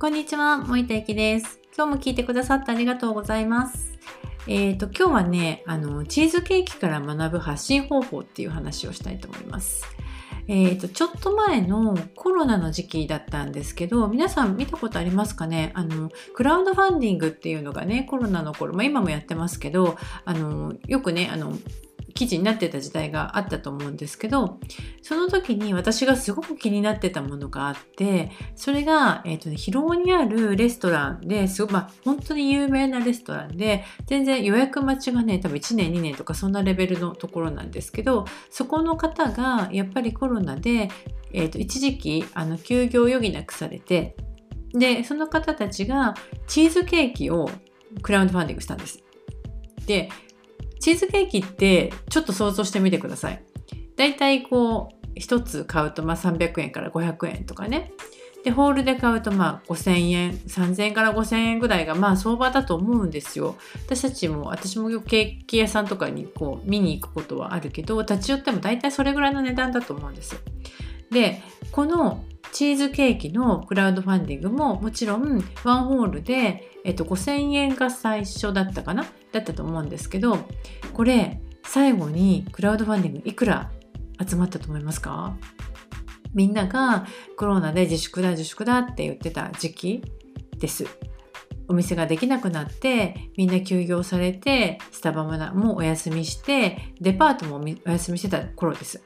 こんにちは、森田ゆきです。今日も聞いてくださってありがとうございます。えっ、ー、と、今日はね、あの、チーズケーキから学ぶ発信方法っていう話をしたいと思います。えっ、ー、と、ちょっと前のコロナの時期だったんですけど、皆さん見たことありますかね？あの、クラウドファンディングっていうのがね、コロナの頃、まあ今もやってますけど、あの、よくね、あの、記事になってた時代があったと思うんですけどその時に私がすごく気になってたものがあってそれが、えーとね、広尾にあるレストランですご、まあ、本当に有名なレストランで全然予約待ちがね多分1年2年とかそんなレベルのところなんですけどそこの方がやっぱりコロナで、えーと、一時期あの休業を余儀なくされてでその方たちがチーズケーキをクラウドファンディングしたんです。でチーズケーキってちょっと想像してみてください。だいたいこう1つ買うとまあ300円から500円とかね。で、ホールで買うとまあ5000円、3000円から5000円ぐらいがまあ相場だと思うんですよ。私たちも、私もケーキ屋さんとかにこう見に行くことはあるけど、立ち寄っても大体それぐらいの値段だと思うんです。で、このチーズケーキのクラウドファンディングももちろんワンホールでえっと、5000円が最初だったかな？だったと思うんですけどこれ最後にクラウドファンディングいくら集まったと思いますか？みんながコロナで自粛だ自粛だって言ってた時期です。お店ができなくなってみんな休業されてスタバもお休みしてデパートもお休みしてた頃です。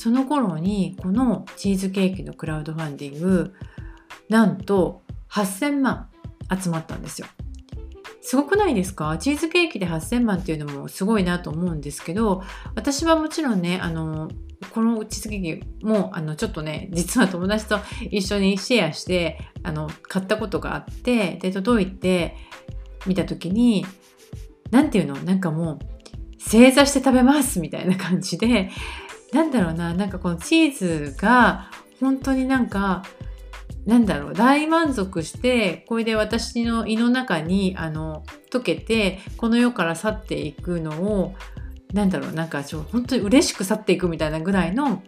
その頃にこのチーズケーキのクラウドファンディングなんと8000万集まったんですよ。すごくないですか？チーズケーキで8000万っていうのもすごいなと思うんですけど私はもちろんねあのこのチーズケーキもあのちょっとね実は友達と一緒にシェアしてあの買ったことがあってで届いて見た時に何ていうの？なんかもう正座して食べますみたいな感じでなんだろうななんかこのチーズが本当になんかなんだろう大満足してこれで私の胃の中にあの溶けてこの世から去っていくのをなんだろうなんかちょ本当に嬉しく去っていくみたいなぐらいの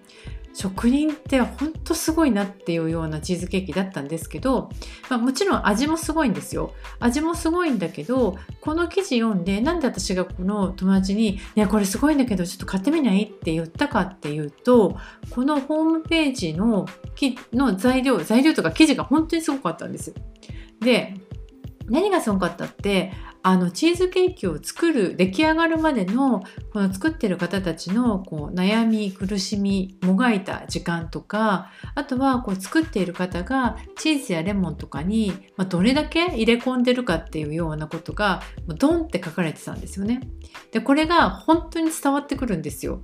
職人って本当すごいなっていうようなチーズケーキだったんですけど、まあ、もちろん味もすごいんですよ味もすごいんだけどこの記事読んでなんで私がこの友達に「ねこれすごいんだけどちょっと買ってみない?」って言ったかっていうとこのホームページのの材料材料とか生地が本当にすごかったんです。で何がすごかったってあのチーズケーキを作る出来上がるまでのこの作ってる方たちのこう悩み苦しみもがいた時間とかあとはこう作っている方がチーズやレモンとかに、まあ、どれだけ入れ込んでるかっていうようなことがドンって書かれてたんですよね。でこれが本当に伝わってくるんですよ。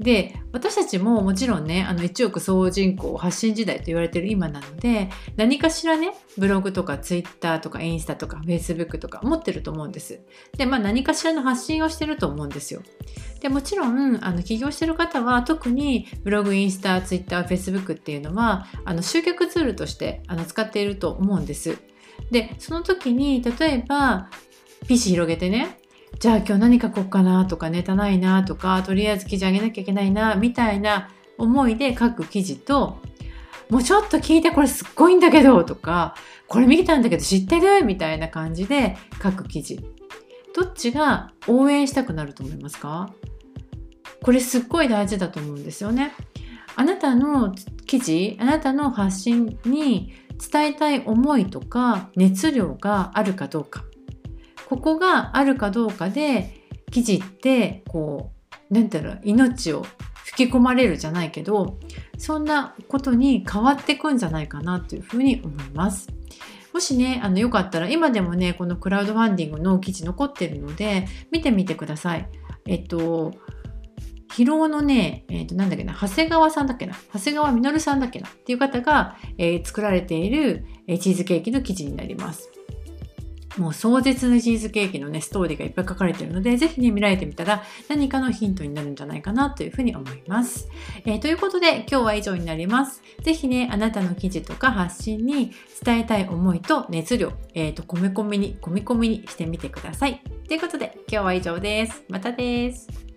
で私たちももちろんねあの1億総人口発信時代と言われてる今なので何かしらねブログとかツイッターとかインスタとかフェイスブックとか持ってると思うんです。でまあ何かしらの発信をしてると思うんですよ。でもちろんあの起業してる方は特にブログインスタツイッターフェイスブックっていうのはあの集客ツールとしてあの使っていると思うんです。でその時に例えば PC 広げてねじゃあ今日何書こうかなとかネタないなとかとりあえず記事あげなきゃいけないなみたいな思いで書く記事ともうちょっと聞いてこれすっごいんだけどとかこれ見たんだけど知ってる？みたいな感じで書く記事。どっちが応援したくなると思いますか？これすっごい大事だと思うんですよね。あなたの記事あなたの発信に伝えたい思いとか熱量があるかどうか。ここがあるかどうかで記事ってこう何て言うの命を吹き込まれるじゃないけどそんなことに変わってくんじゃないかなというふうに思います。もしね、あのよかったら今でもね、このクラウドファンディングの記事残ってるので見てみてください。えっと、広尾のね、えっ、と、なんだっけな、長谷川さんだっけな、長谷川実さんだっけなっていう方が、えー、作られている、えー、チーズケーキの記事になります。もう壮絶なチーズケーキのね、ストーリーがいっぱい書かれているので、ぜひね、見られてみたら何かのヒントになるんじゃないかなというふうに思います。えー、ということで、今日は以上になります。ぜひね、あなたの記事とか発信に伝えたい思いと熱量、えっ、ー、と、込め込みに、込み込みにしてみてください。ということで、今日は以上です。またです。